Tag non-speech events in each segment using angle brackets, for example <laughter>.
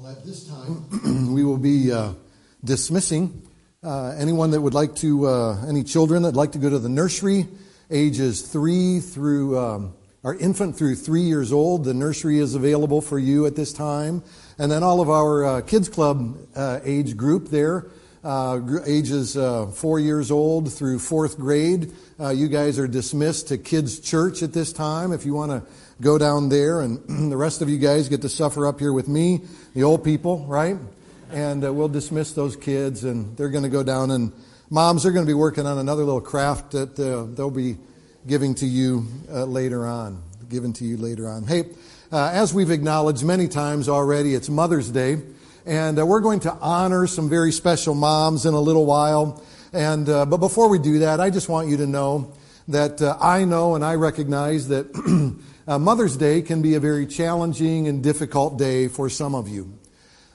Well, at this time, <clears throat> we will be uh, dismissing uh, anyone that would like to, uh, any children that would like to go to the nursery, ages three through, um, our infant through three years old. The nursery is available for you at this time. And then all of our uh, kids club uh, age group there, uh, ages four years old through fourth grade. you guys are dismissed to kids' church at this time. If you want to go down there, and <clears throat> the rest of you guys get to suffer up here with me, the old people, right? And uh, we'll dismiss those kids, and they're going to go down. And moms are going to be working on another little craft that uh, they'll be giving to you uh, later on. Given to you later on. Hey, uh, as we've acknowledged many times already, it's Mother's Day, and uh, we're going to honor some very special moms in a little while. And uh, but before we do that, I just want you to know that I know and I recognize that <clears throat> Uh, Mother's Day can be a very challenging and difficult day for some of you.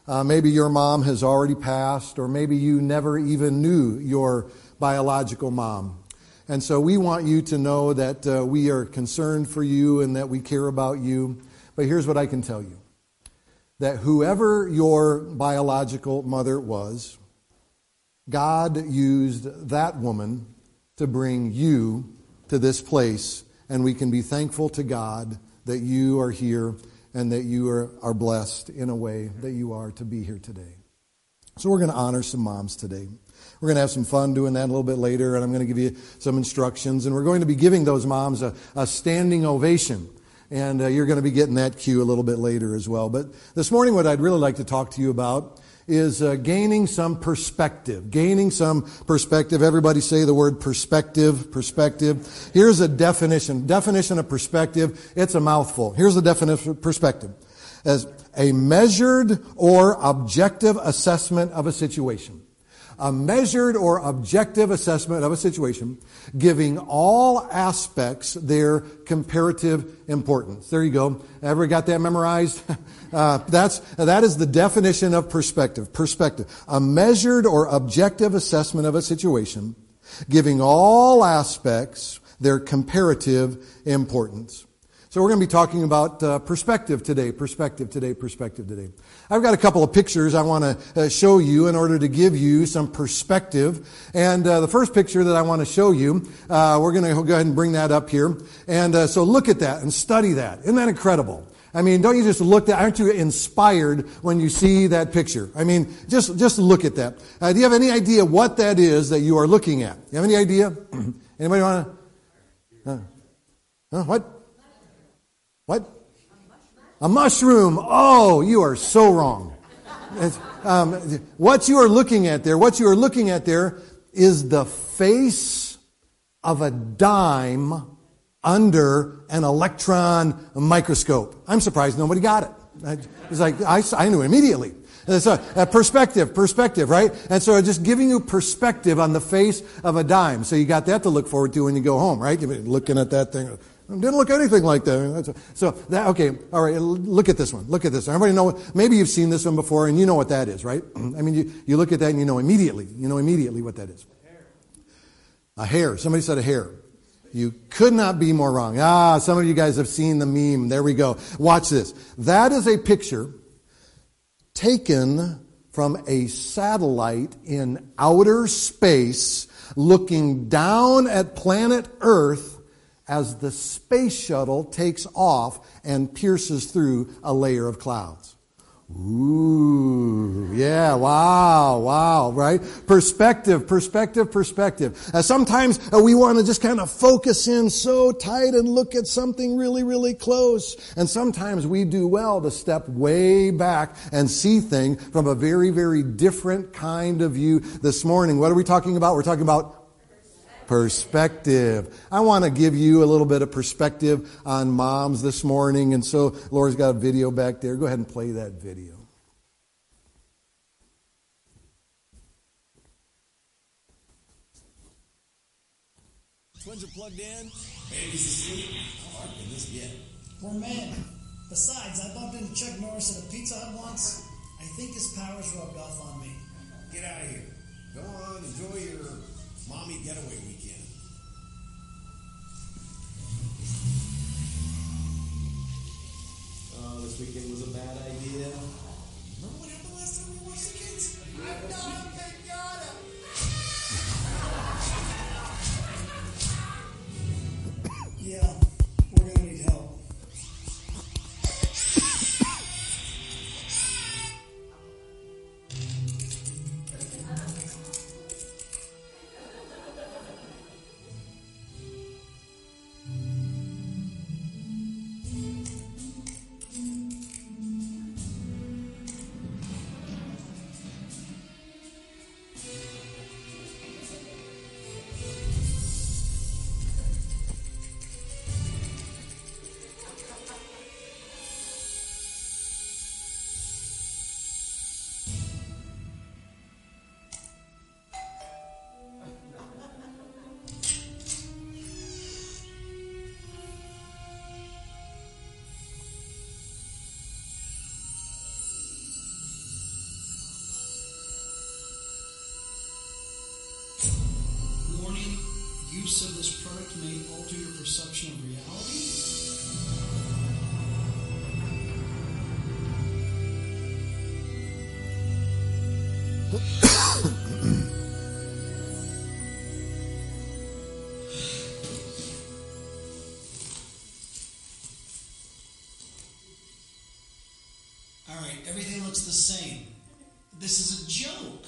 Uh, maybe your mom has already passed, or maybe you never even knew your biological mom. And so we want you to know that uh, we are concerned for you and that we care about you. But here's what I can tell you that whoever your biological mother was, God used that woman to bring you to this place and we can be thankful to God that you are here and that you are, are blessed in a way that you are to be here today. So we're going to honor some moms today. We're going to have some fun doing that a little bit later, and I'm going to give you some instructions. And we're going to be giving those moms a, a standing ovation. And uh, you're going to be getting that cue a little bit later as well. But this morning, what I'd really like to talk to you about is uh, gaining some perspective. Gaining some perspective. Everybody say the word perspective, perspective. Here's a definition. Definition of perspective. It's a mouthful. Here's the definition of perspective. As a measured or objective assessment of a situation a measured or objective assessment of a situation, giving all aspects their comparative importance. There you go. Ever got that memorized? <laughs> Uh, that's, that is the definition of perspective. Perspective. A measured or objective assessment of a situation, giving all aspects their comparative importance. So we're going to be talking about uh, perspective today, perspective today, perspective today. I've got a couple of pictures I want to uh, show you in order to give you some perspective. And uh, the first picture that I want to show you, uh, we're going to go ahead and bring that up here. And uh, so look at that and study that. Isn't that incredible? I mean, don't you just look at, aren't you inspired when you see that picture? I mean, just, just look at that. Uh, do you have any idea what that is that you are looking at? You have any idea? <clears throat> Anybody want to? Uh, uh, what? What? A mushroom. Oh, you are so wrong. Um, what you are looking at there, what you are looking at there is the face of a dime under an electron microscope. I'm surprised nobody got it. It's like, I, I knew immediately. So, a perspective, perspective, right? And so just giving you perspective on the face of a dime. So you got that to look forward to when you go home, right? You're looking at that thing. Didn't look anything like that. So that, okay, all right, look at this one. Look at this. Everybody know, maybe you've seen this one before and you know what that is, right? <clears throat> I mean, you, you look at that and you know immediately, you know immediately what that is. A hair. Somebody said a hair. You could not be more wrong. Ah, some of you guys have seen the meme. There we go. Watch this. That is a picture taken from a satellite in outer space looking down at planet Earth as the space shuttle takes off and pierces through a layer of clouds. Ooh, yeah, wow, wow, right? Perspective, perspective, perspective. Uh, sometimes uh, we want to just kind of focus in so tight and look at something really, really close. And sometimes we do well to step way back and see things from a very, very different kind of view. This morning, what are we talking about? We're talking about Perspective. I want to give you a little bit of perspective on moms this morning. And so Laura's got a video back there. Go ahead and play that video. Twins are plugged in. Baby's asleep. How hard can this get? Poor man. Besides, I bumped into Chuck Norris at a Pizza Hut once. I think his powers rubbed off on me. Get out of here. Go on, enjoy your Mommy Getaway Weekend. Oh, this weekend was a bad idea. Remember what happened last time we watched the kids? I'm not a pinata! yeah. Perception of reality? <coughs> All right, everything looks the same. This is a joke.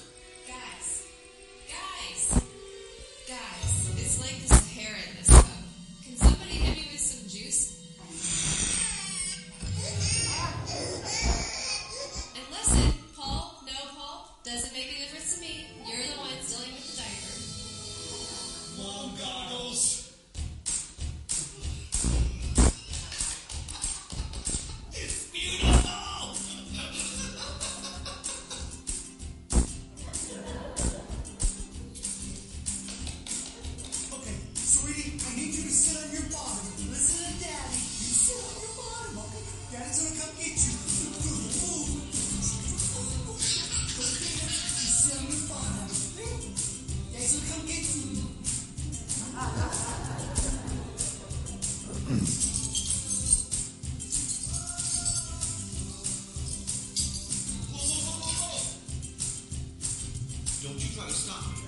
Don't you try to stop me.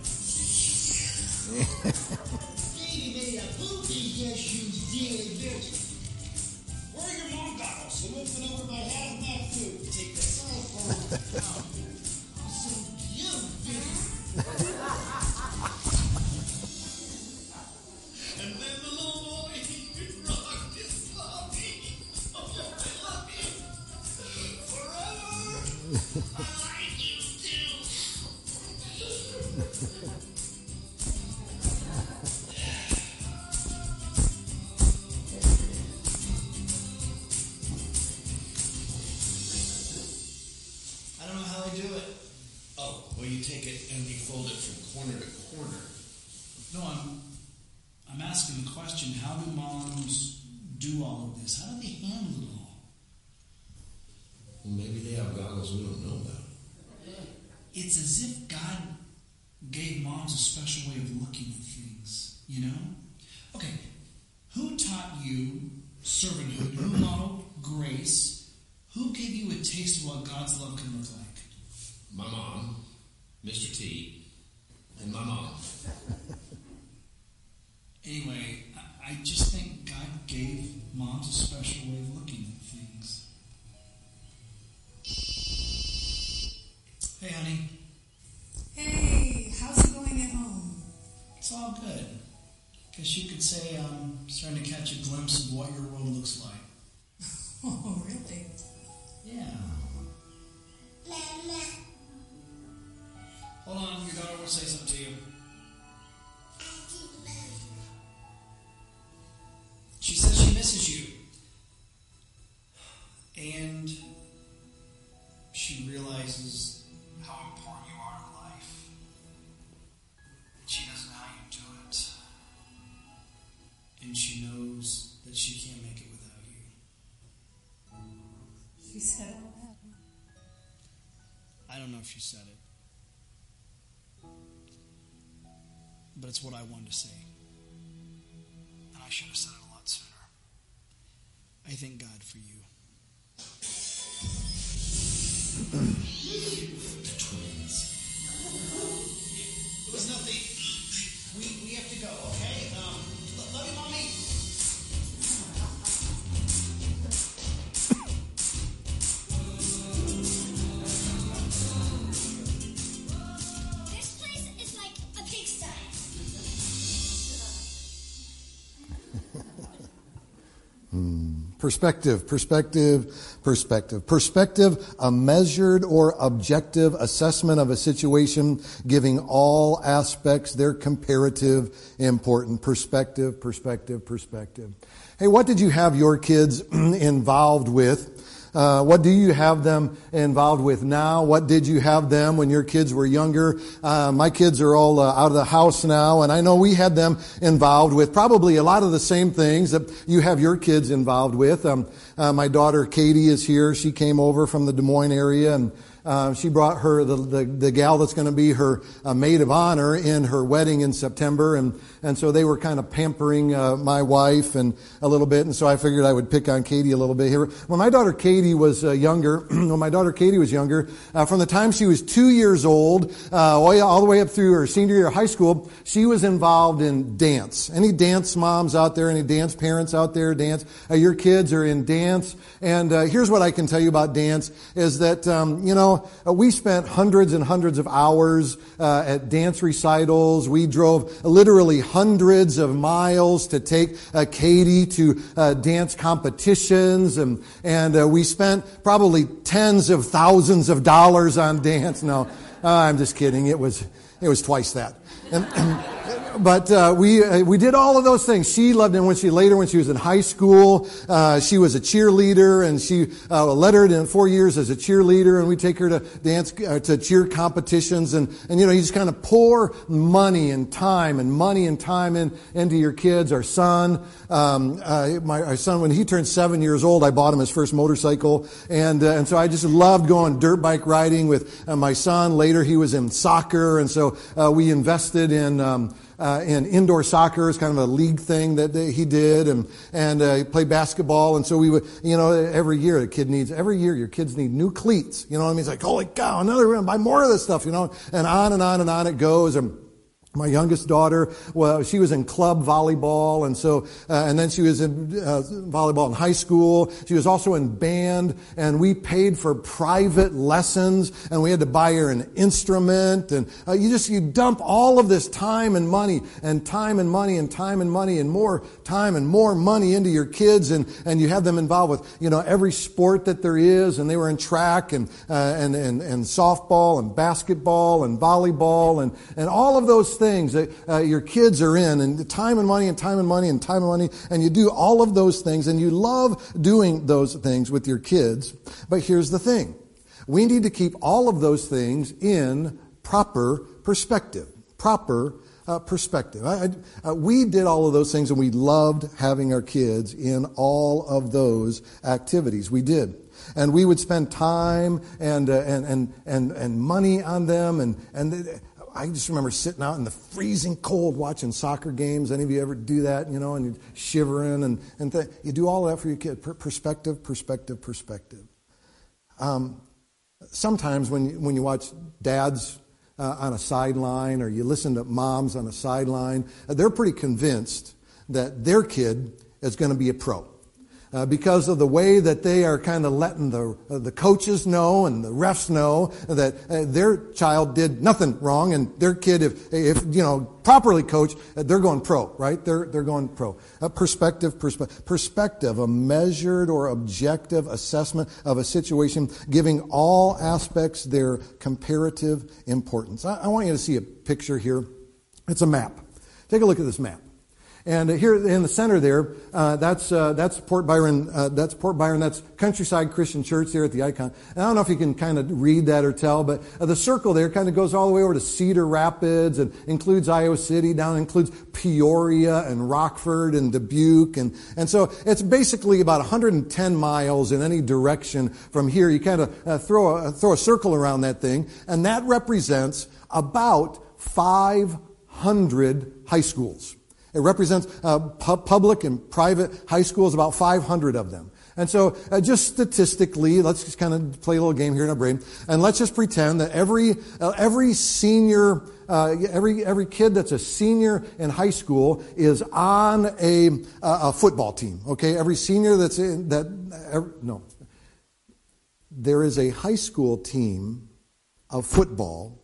Baby made a poopy, yes you did, bitch. Where are your mom goggles? So listen over my hazmat suit. Take the cell phone <laughs> you servanthood? Who modeled grace? Who gave you a taste of what God's love can look like? My mom, Mr. T, and my mom. Anyway, I, I just think God gave moms a special way of looking at things. Hey, honey, I'm starting to catch a glimpse of what your world looks like. <laughs> Oh, really? Yeah. She said all that. I don't know if she said it. But it's what I wanted to say. And I should have said it a lot sooner. I thank God for you. Perspective, perspective, perspective. Perspective, a measured or objective assessment of a situation, giving all aspects their comparative important perspective, perspective, perspective. Hey, what did you have your kids <clears throat> involved with? Uh, what do you have them involved with now? What did you have them when your kids were younger? Uh, my kids are all uh, out of the house now, and I know we had them involved with probably a lot of the same things that you have your kids involved with. Um, uh, my daughter Katie is here. She came over from the Des Moines area, and Uh, she brought her the, the, the gal that's going to be her uh, maid of honor in her wedding in September, and and so they were kind of pampering uh, my wife and a little bit, and so I figured I would pick on Katie a little bit here. When my daughter Katie was uh, younger, <clears throat> when my daughter Katie was younger, uh, from the time she was two years old all the way up through her senior year of high school, she was involved in dance. Any dance moms out there? Any dance parents out there? Dance? Your kids are in dance, and here's what I can tell you about dance: is that um, you know uh, we spent hundreds and hundreds of hours uh, at dance recitals. We drove literally hundreds of miles to take uh, Katie to uh, dance competitions, and and uh, we spent probably tens of thousands of dollars on dance. No, I'm just kidding. It was it was twice that. And, <clears throat> but uh, we uh, we did all of those things. She loved it when she later when she was in high school. Uh, she was a cheerleader, and she uh, lettered in four years as a cheerleader. And we take her to dance uh, to cheer competitions, and and you know you just kind of pour money and time and money and time in into your kids. Our son, um, uh, my our son, when he turned seven years old, I bought him his first motorcycle, and and so I just loved going dirt bike riding with my son. Later, he was in soccer, and so we invested in. Um, uh, in indoor soccer is kind of a league thing that that he did, and and uh, he played basketball. And so we would, you know, every year the kid needs every year your kids need new cleats. You know what I mean? It's like holy cow, another one, buy more of this stuff. You know, and on and on and on it goes. And my youngest daughter, well, she was in club volleyball, and so, uh, and then she was in uh, volleyball in high school. She was also in band, and we paid for private lessons, and we had to buy her an instrument, and uh, you just you dump all of this time and money, and time and money, and time and money, and more time and more money into your kids, and and you have them involved with you know every sport that there is, and they were in track and uh, and and and softball and basketball and volleyball and and all of those things that uh, your kids are in, and time and money and time and money and time and money, and you do all of those things, and you love doing those things with your kids. But here's the thing we need to keep all of those things in proper perspective. Proper uh, perspective. I, I, uh, we did all of those things, and we loved having our kids in all of those activities. We did and we would spend time and, uh, and, and, and, and money on them. And, and I just remember sitting out in the freezing cold watching soccer games. Any of you ever do that, you know, and you're shivering and, and th- you do all that for your kid. Per- perspective, perspective, perspective. Um, sometimes when you, when you watch dads uh, on a sideline or you listen to moms on a sideline, they're pretty convinced that their kid is going to be a pro uh, because of the way that they are kind of letting the, uh, the coaches know and the refs know that uh, their child did nothing wrong and their kid, if, if you know, properly coached, uh, they're going pro, right? They're, they're going pro. A perspective, perspe- perspective, a measured or objective assessment of a situation, giving all aspects their comparative importance. I, I want you to see a picture here. It's a map. Take a look at this map. And here in the center there, uh, that's uh, that's Port Byron. Uh, that's Port Byron. That's Countryside Christian Church there at the icon. And I don't know if you can kind of read that or tell, but uh, the circle there kind of goes all the way over to Cedar Rapids and includes Iowa City. Down includes Peoria and Rockford and Dubuque, and and so it's basically about 110 miles in any direction from here. You kind of uh, throw a throw a circle around that thing, and that represents about 500 high schools. It represents uh, pu- public and private high schools, about 500 of them. And so, uh, just statistically, let's just kind of play a little game here in our brain, and let's just pretend that every uh, every senior, uh, every every kid that's a senior in high school is on a a football team. Okay, every senior that's in that every, no, there is a high school team of football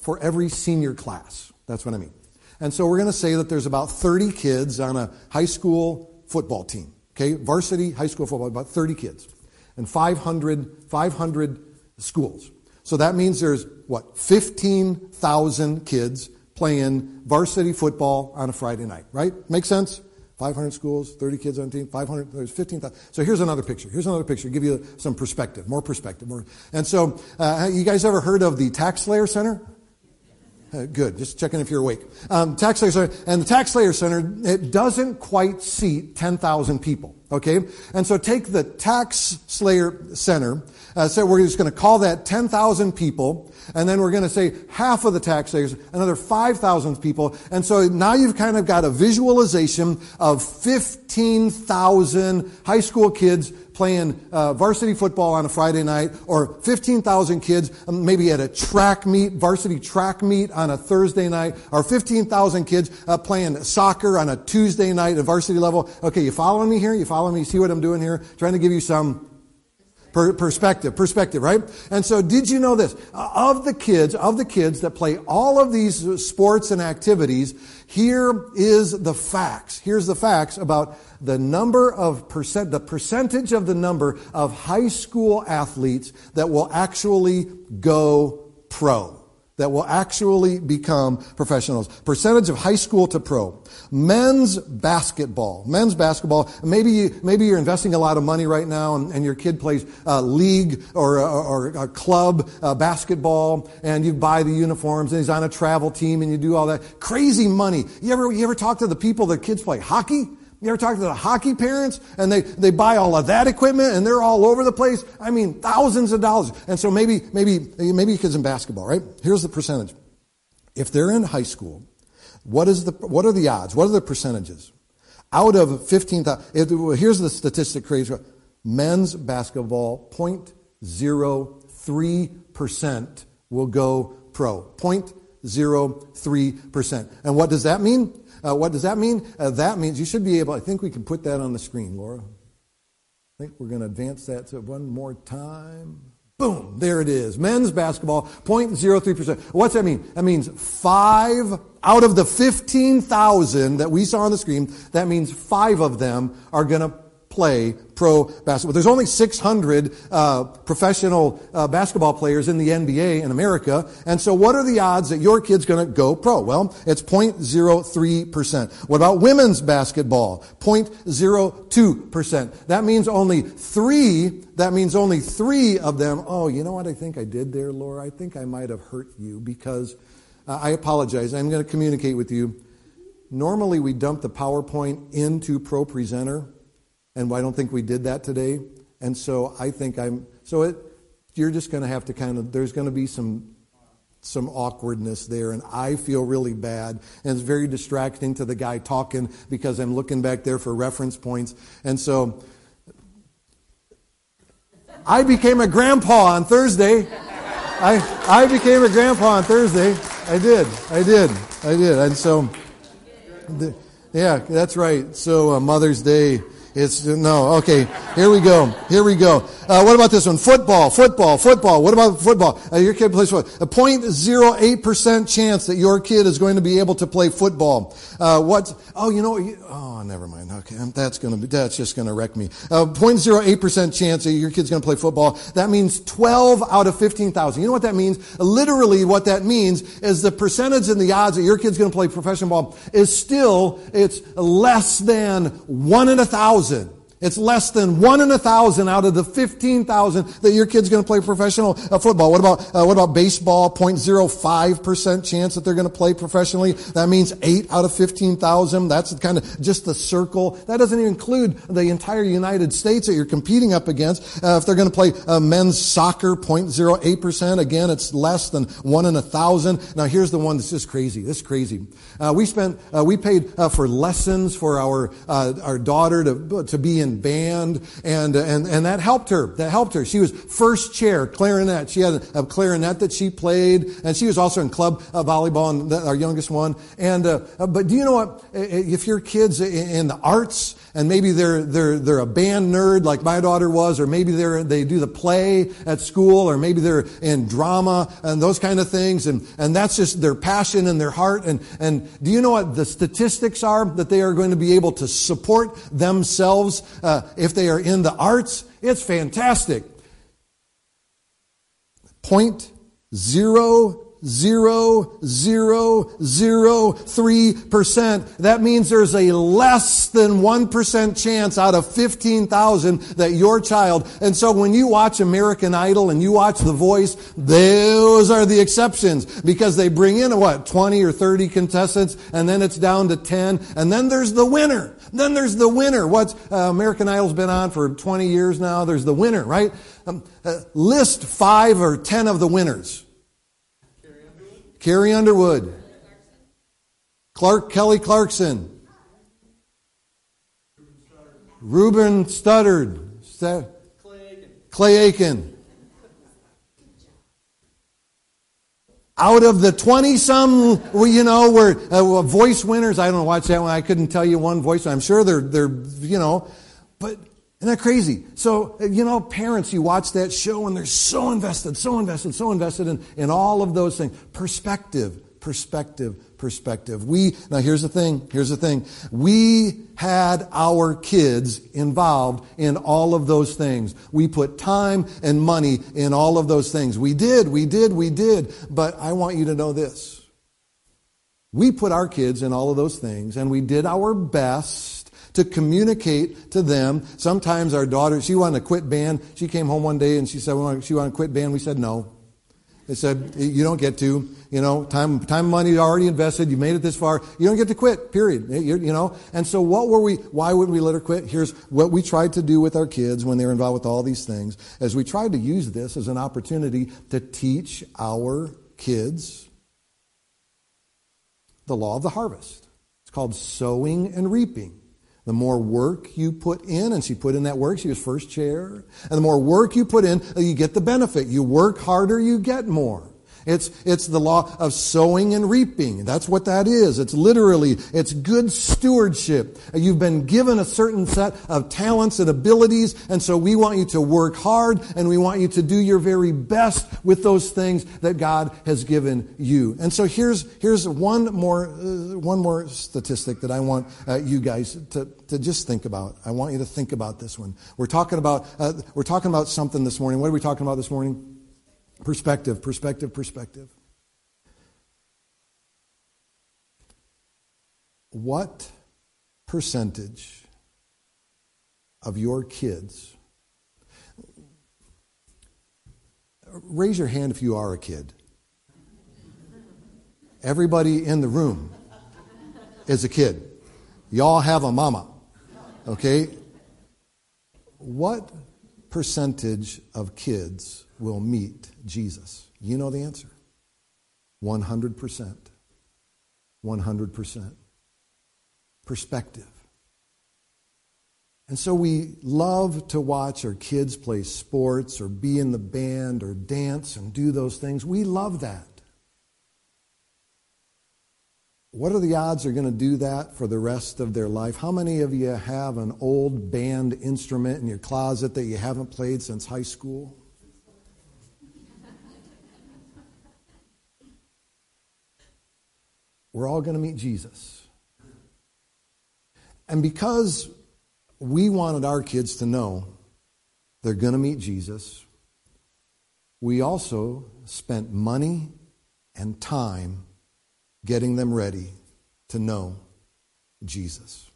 for every senior class. That's what I mean. And so we're going to say that there's about 30 kids on a high school football team. Okay, varsity high school football, about 30 kids. And 500, 500 schools. So that means there's, what, 15,000 kids playing varsity football on a Friday night, right? Make sense? 500 schools, 30 kids on a team, 500, there's 15,000. So here's another picture. Here's another picture. Give you some perspective, more perspective. More. And so, uh, you guys ever heard of the Tax Slayer Center? Uh, good. Just checking if you're awake. Um, tax Slayer Center, and the Tax Slayer Center, it doesn't quite seat 10,000 people. Okay? And so take the Tax Slayer Center, uh, so we're just going to call that 10,000 people, and then we're going to say half of the taxpayers, another 5,000 people. And so now you've kind of got a visualization of 15,000 high school kids playing uh, varsity football on a Friday night, or 15,000 kids um, maybe at a track meet, varsity track meet on a Thursday night, or 15,000 kids uh, playing soccer on a Tuesday night at varsity level. Okay, you following me here? You following me? See what I'm doing here? Trying to give you some Per- perspective, perspective, right? And so did you know this? Uh, Of the kids, of the kids that play all of these sports and activities, here is the facts. Here's the facts about the number of percent, the percentage of the number of high school athletes that will actually go pro that will actually become professionals. Percentage of high school to pro. Men's basketball. Men's basketball. Maybe you, maybe you're investing a lot of money right now, and, and your kid plays uh, league or, or, or club uh, basketball, and you buy the uniforms, and he's on a travel team, and you do all that crazy money. You ever you ever talk to the people that kids play hockey? You ever talk to the hockey parents and they, they buy all of that equipment and they're all over the place? I mean, thousands of dollars. And so maybe, maybe, maybe kids in basketball, right? Here's the percentage. If they're in high school, what is the, what are the odds? What are the percentages? Out of 15,000, here's the statistic crazy. Men's basketball, 0.03% will go pro. 0.03%. And what does that mean? Uh, what does that mean? Uh, that means you should be able, I think we can put that on the screen, Laura. I think we're going to advance that to one more time. Boom, there it is. Men's basketball, 0.03%. What's that mean? That means five out of the 15,000 that we saw on the screen, that means five of them are going to play pro basketball. There's only 600 uh, professional uh, basketball players in the NBA in America, and so what are the odds that your kid's going to go pro? Well, it's 0.03%. What about women's basketball? 0.02%. That means only three. That means only three of them. Oh, you know what I think I did there, Laura? I think I might have hurt you because uh, I apologize. I'm going to communicate with you. Normally, we dump the PowerPoint into Pro Presenter and I don't think we did that today. And so I think I'm so it. You're just going to have to kind of. There's going to be some some awkwardness there, and I feel really bad. And it's very distracting to the guy talking because I'm looking back there for reference points. And so I became a grandpa on Thursday. I I became a grandpa on Thursday. I did. I did. I did. And so, yeah, that's right. So uh, Mother's Day. It's no. Okay, here we go. Here we go. Uh, what about this one? Football, football, football. What about football? Uh, your kid plays football. A 0.08 percent chance that your kid is going to be able to play football. Uh, what? Oh, you know. Oh, never mind. Okay, that's going to be. That's just going to wreck me. Uh, 0.08 percent chance that your kid's going to play football. That means 12 out of 15,000. You know what that means? Literally, what that means is the percentage and the odds that your kid's going to play professional ball is still it's less than one in a thousand thousand. It's less than one in a thousand out of the 15,000 that your kid's going to play professional uh, football. What about, uh, what about baseball? 0.05% chance that they're going to play professionally. That means eight out of 15,000. That's kind of just the circle. That doesn't even include the entire United States that you're competing up against. Uh, if they're going to play uh, men's soccer, 0.08%. Again, it's less than one in a thousand. Now here's the one that's just crazy. This is crazy. Uh, we spent, uh, we paid for lessons for our, our daughter to, to be in band, and, and, and that helped her. That helped her. She was first chair clarinet. She had a, clarinet that she played, and she was also in club uh, volleyball, and our youngest one. And uh, but do you know what? If your kids in the arts, and maybe they're they're they're a band nerd like my daughter was, or maybe they're they do the play at school, or maybe they're in drama and those kind of things, and and that's just their passion and their heart. And and do you know what the statistics are that they are going to be able to support themselves uh, if they are in the arts, it's fantastic. zero zero zero three percent. That means there's a less than one percent chance out of fifteen thousand that your child. And so when you watch American Idol and you watch The Voice, those are the exceptions because they bring in what twenty or thirty contestants, and then it's down to ten, and then there's the winner. Then there's the winner. What's uh, American Idol's been on for twenty years now? There's the winner, right? Um, uh, list five or ten of the winners. Carrie Underwood. Clark Kelly Clarkson. Ruben Studdard. Clay Aiken. Out of the 20 some, you know, were uh, voice winners. I don't watch that one. I couldn't tell you one voice. I'm sure they're, they're, you know, but isn't that crazy? So, you know, parents, you watch that show and they're so invested, so invested, so invested in, in all of those things. Perspective, perspective, perspective. We, now here's the thing, here's the thing. We had our kids involved in all of those things. We put time and money in all of those things. We did, we did, we did. But I want you to know this. We put our kids in all of those things and we did our best to communicate to them. Sometimes our daughter, she wanted to quit band. She came home one day and she said she wanted to quit band. We said no. They said, you don't get to, you know, time, time money already invested. You made it this far. You don't get to quit, period. You, you know? And so what were we, why wouldn't we let her quit? Here's what we tried to do with our kids when they were involved with all these things, as we tried to use this as an opportunity to teach our kids the law of the harvest. It's called sowing and reaping. The more work you put in, and she put in that work, she was first chair, and the more work you put in, you get the benefit. You work harder, you get more. It's, it's the law of sowing and reaping. That's what that is. It's literally, it's good stewardship. You've been given a certain set of talents and abilities, and so we want you to work hard, and we want you to do your very best with those things that God has given you. And so here's, here's one more, uh, one more statistic that I want uh, you guys to, to just think about. I want you to think about this one. We're talking about, uh, we're talking about something this morning. What are we talking about this morning? Perspective, perspective, perspective. What percentage of your kids, raise your hand if you are a kid. Everybody in the room is a kid. Y'all have a mama. Okay? What percentage of kids will meet Jesus? You know the answer 100%. 100%. Perspective. And so we love to watch our kids play sports or be in the band or dance and do those things. We love that. What are the odds they're going to do that for the rest of their life? How many of you have an old band instrument in your closet that you haven't played since high school? We're all going to meet Jesus. And because we wanted our kids to know they're going to meet Jesus, we also spent money and time getting them ready to know Jesus.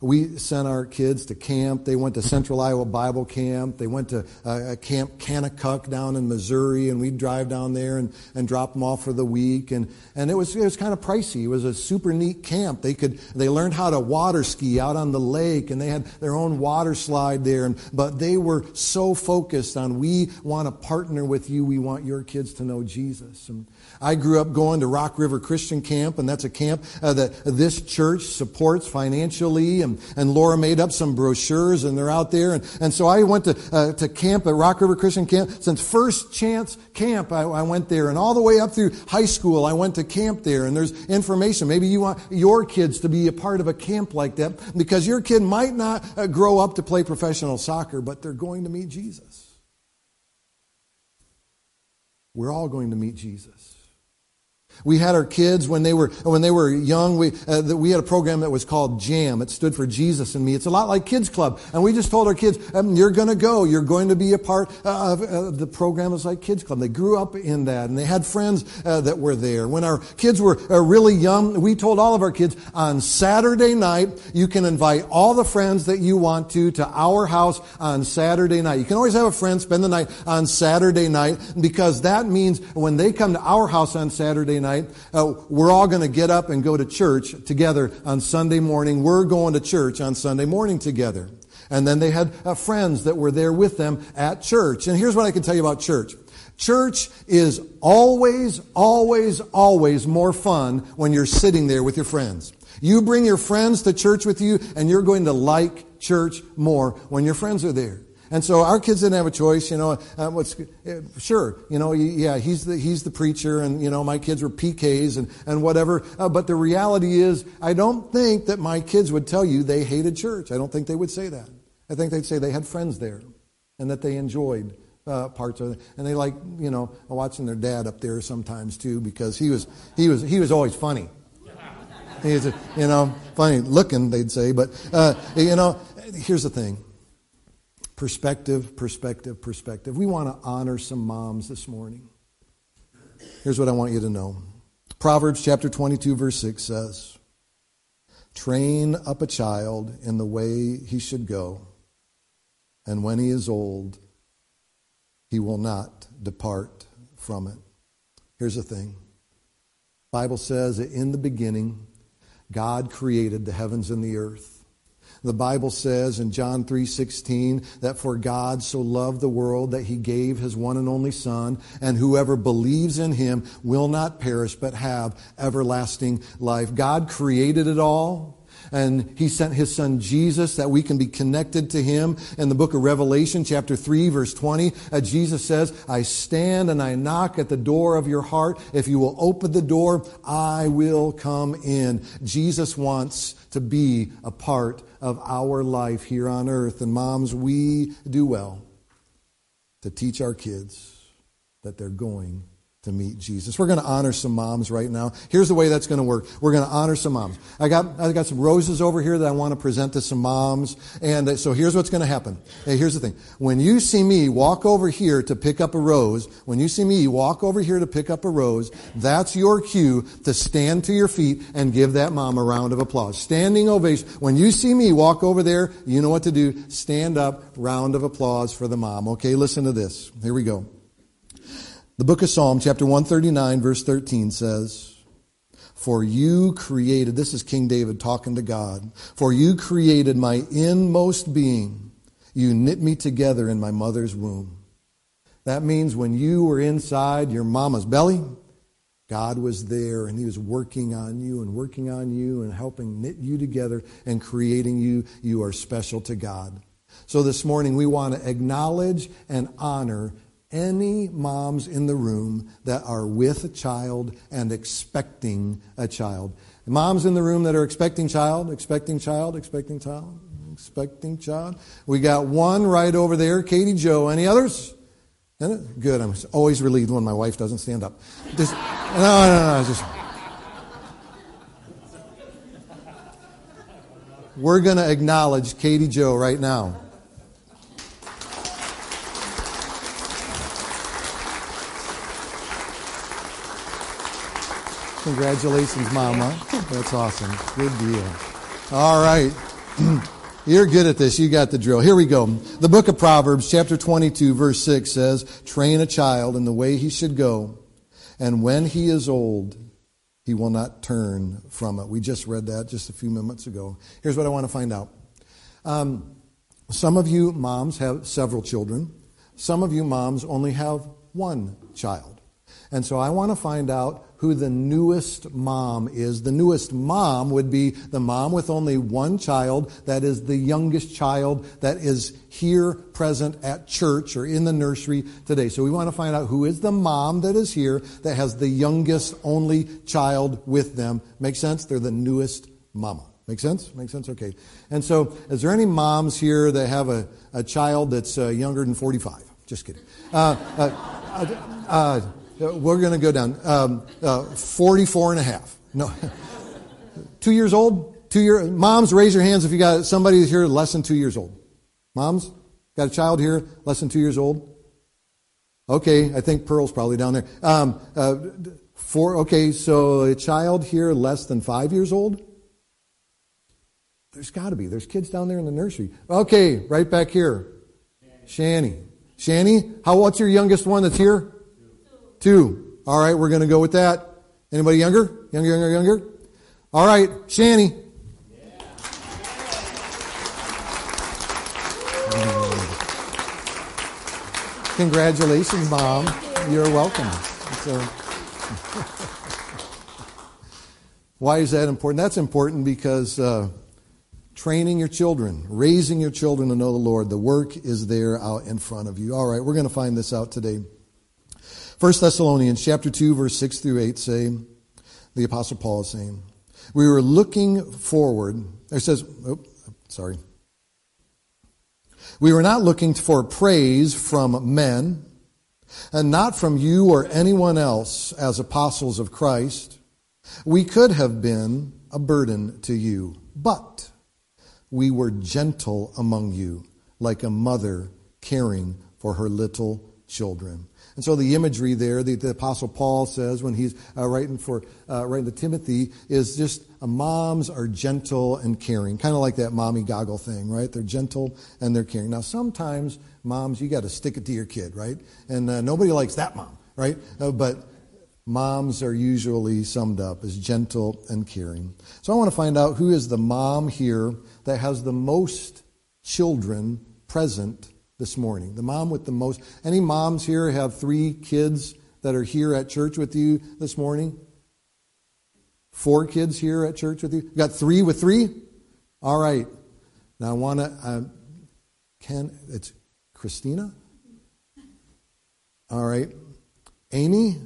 We sent our kids to camp. They went to Central Iowa Bible Camp. They went to uh, Camp Kanakuk down in Missouri, and we'd drive down there and, and drop them off for the week. And, and it was it was kind of pricey. It was a super neat camp. They could they learned how to water ski out on the lake, and they had their own water slide there. And but they were so focused on we want to partner with you. We want your kids to know Jesus. And I grew up going to Rock River Christian Camp, and that's a camp uh, that this church supports financially. And, and Laura made up some brochures, and they're out there. And, and so I went to, uh, to camp at Rock River Christian Camp. Since First Chance Camp, I, I went there. And all the way up through high school, I went to camp there. And there's information. Maybe you want your kids to be a part of a camp like that because your kid might not uh, grow up to play professional soccer, but they're going to meet Jesus. We're all going to meet Jesus. We had our kids when they were when they were young. We uh, we had a program that was called Jam. It stood for Jesus and Me. It's a lot like Kids Club, and we just told our kids, um, "You're going to go. You're going to be a part of uh, the program." It's like Kids Club. They grew up in that, and they had friends uh, that were there. When our kids were uh, really young, we told all of our kids on Saturday night you can invite all the friends that you want to to our house on Saturday night. You can always have a friend spend the night on Saturday night because that means when they come to our house on Saturday night night, uh, we're all going to get up and go to church together on Sunday morning. We're going to church on Sunday morning together. And then they had uh, friends that were there with them at church. And here's what I can tell you about church. Church is always, always, always more fun when you're sitting there with your friends. You bring your friends to church with you and you're going to like church more when your friends are there. And so our kids didn't have a choice, you know. Uh, what's uh, sure, you know, yeah, he's the he's the preacher, and you know, my kids were PKs and and whatever. Uh, but the reality is, I don't think that my kids would tell you they hated church. I don't think they would say that. I think they'd say they had friends there, and that they enjoyed uh, parts of it, and they like you know watching their dad up there sometimes too because he was he was he was always funny. He's you know funny looking, they'd say, but uh, you know, here's the thing Perspective, perspective, perspective. We want to honor some moms this morning. Here's what I want you to know Proverbs chapter 22, verse 6 says, Train up a child in the way he should go, and when he is old, he will not depart from it. Here's the thing. Bible says that in the beginning, God created the heavens and the earth. The Bible says in John 3:16 that for God so loved the world that he gave his one and only son and whoever believes in him will not perish but have everlasting life. God created it all. And he sent his son Jesus that we can be connected to him. In the book of Revelation, chapter 3, verse 20, uh, Jesus says, I stand and I knock at the door of your heart. If you will open the door, I will come in. Jesus wants to be a part of our life here on earth. And moms, we do well to teach our kids that they're going to meet Jesus. We're going to honor some moms right now. Here's the way that's going to work. We're going to honor some moms. I got, I got some roses over here that I want to present to some moms. And uh, so here's what's going to happen. Hey, here's the thing. When you see me walk over here to pick up a rose, when you see me walk over here to pick up a rose, that's your cue to stand to your feet and give that mom a round of applause. Standing ovation. When you see me walk over there, you know what to do. Stand up, round of applause for the mom. Okay, listen to this. Here we go. The book of Psalm, chapter 139, verse 13 says, For you created, this is King David talking to God, for you created my inmost being. You knit me together in my mother's womb. That means when you were inside your mama's belly, God was there and He was working on you and working on you and helping knit you together and creating you. You are special to God. So this morning we want to acknowledge and honor any moms in the room that are with a child and expecting a child. Moms in the room that are expecting child, expecting child, expecting child, expecting child. We got one right over there, Katie Joe. Any others? Good. I'm always relieved when my wife doesn't stand up. Just, no, no, no. Just. We're going to acknowledge Katie Joe right now. Congratulations, Mama. That's awesome. Good deal. All right. <clears throat> You're good at this. You got the drill. Here we go. The book of Proverbs, chapter 22, verse 6 says, Train a child in the way he should go, and when he is old, he will not turn from it. We just read that just a few moments ago. Here's what I want to find out. Um, some of you moms have several children. Some of you moms only have one child. And so I want to find out who the newest mom is. The newest mom would be the mom with only one child, that is the youngest child that is here present at church or in the nursery today. So we want to find out who is the mom that is here that has the youngest only child with them. Make sense? They're the newest mama. Make sense? Make sense? Okay. And so, is there any moms here that have a, a child that's uh, younger than 45? Just kidding. Uh, uh, uh, uh We're going to go down. Um, uh, 44 and a half. No. <laughs> two years old? Two year, moms, raise your hands if you got somebody here less than two years old. Moms, got a child here less than two years old? Okay, I think Pearl's probably down there. Um, uh, four, okay, so a child here less than five years old? There's got to be. There's kids down there in the nursery. Okay, right back here. Shani. Shani, how, what's your youngest one that's here? Two. All right, we're going to go with that. Anybody younger? Younger, younger, younger? All right, Shani. Congratulations, Mom. You're welcome. So, <laughs> why is that important? That's important because uh, training your children, raising your children to know the Lord, the work is there out in front of you. All right, we're going to find this out today. 1 Thessalonians chapter 2 verse 6 through 8 say the apostle Paul is saying, we were looking forward. It says, oh, sorry. We were not looking for praise from men, and not from you or anyone else as apostles of Christ. We could have been a burden to you, but we were gentle among you, like a mother caring for her little children. And so the imagery there, the, the Apostle Paul says when he's uh, writing for uh, writing to Timothy, is just uh, moms are gentle and caring, kind of like that mommy goggle thing, right? They're gentle and they're caring. Now sometimes moms, you got to stick it to your kid, right? And uh, nobody likes that mom, right? Uh, but moms are usually summed up as gentle and caring. So I want to find out who is the mom here that has the most children present this morning. The mom with the most. Any moms here have three kids that are here at church with you this morning? Four kids here at church with you? You got three with three? All right. Now I want to. Uh, Ken, it's Christina? All right. Amy?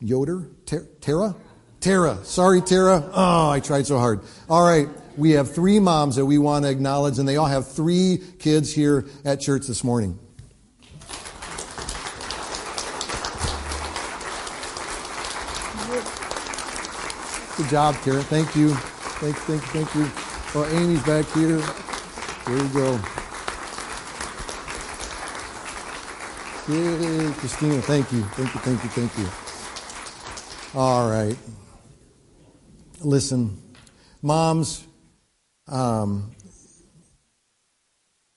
Yoder? Ter- Tara? Tara. Sorry, Tara. Oh, I tried so hard. All right. We have three moms that we want to acknowledge, and they all have three kids here at church this morning. Good job, Tara. Thank you. Thank, you, thank, you, thank you. Oh, Amy's back here. There you go. Yay, Christina. Thank you. Thank you. Thank you. Thank you. All right. Listen, moms, um,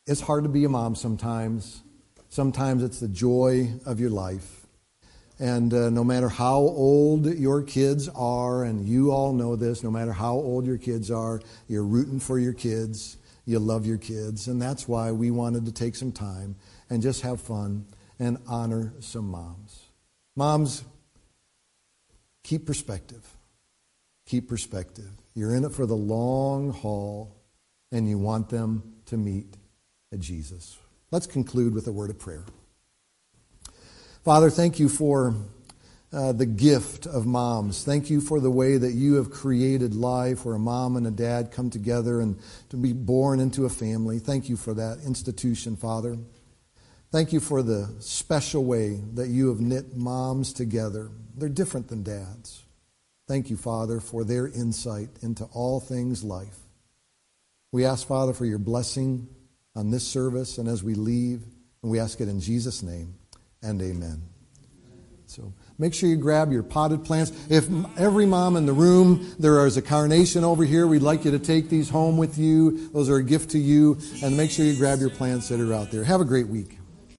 it's hard to be a mom sometimes. Sometimes it's the joy of your life. And uh, no matter how old your kids are, and you all know this, no matter how old your kids are, you're rooting for your kids. You love your kids. And that's why we wanted to take some time and just have fun and honor some moms. Moms, keep perspective. Keep perspective. You're in it for the long haul, and you want them to meet Jesus. Let's conclude with a word of prayer. Father, thank you for uh, the gift of moms. Thank you for the way that you have created life where a mom and a dad come together and to be born into a family. Thank you for that institution, Father. Thank you for the special way that you have knit moms together. They're different than dads. Thank you, Father, for their insight into all things life. We ask, Father, for your blessing on this service and as we leave, and we ask it in Jesus' name and amen. So make sure you grab your potted plants. If every mom in the room, there is a carnation over here, we'd like you to take these home with you. Those are a gift to you. And make sure you grab your plants that are out there. Have a great week.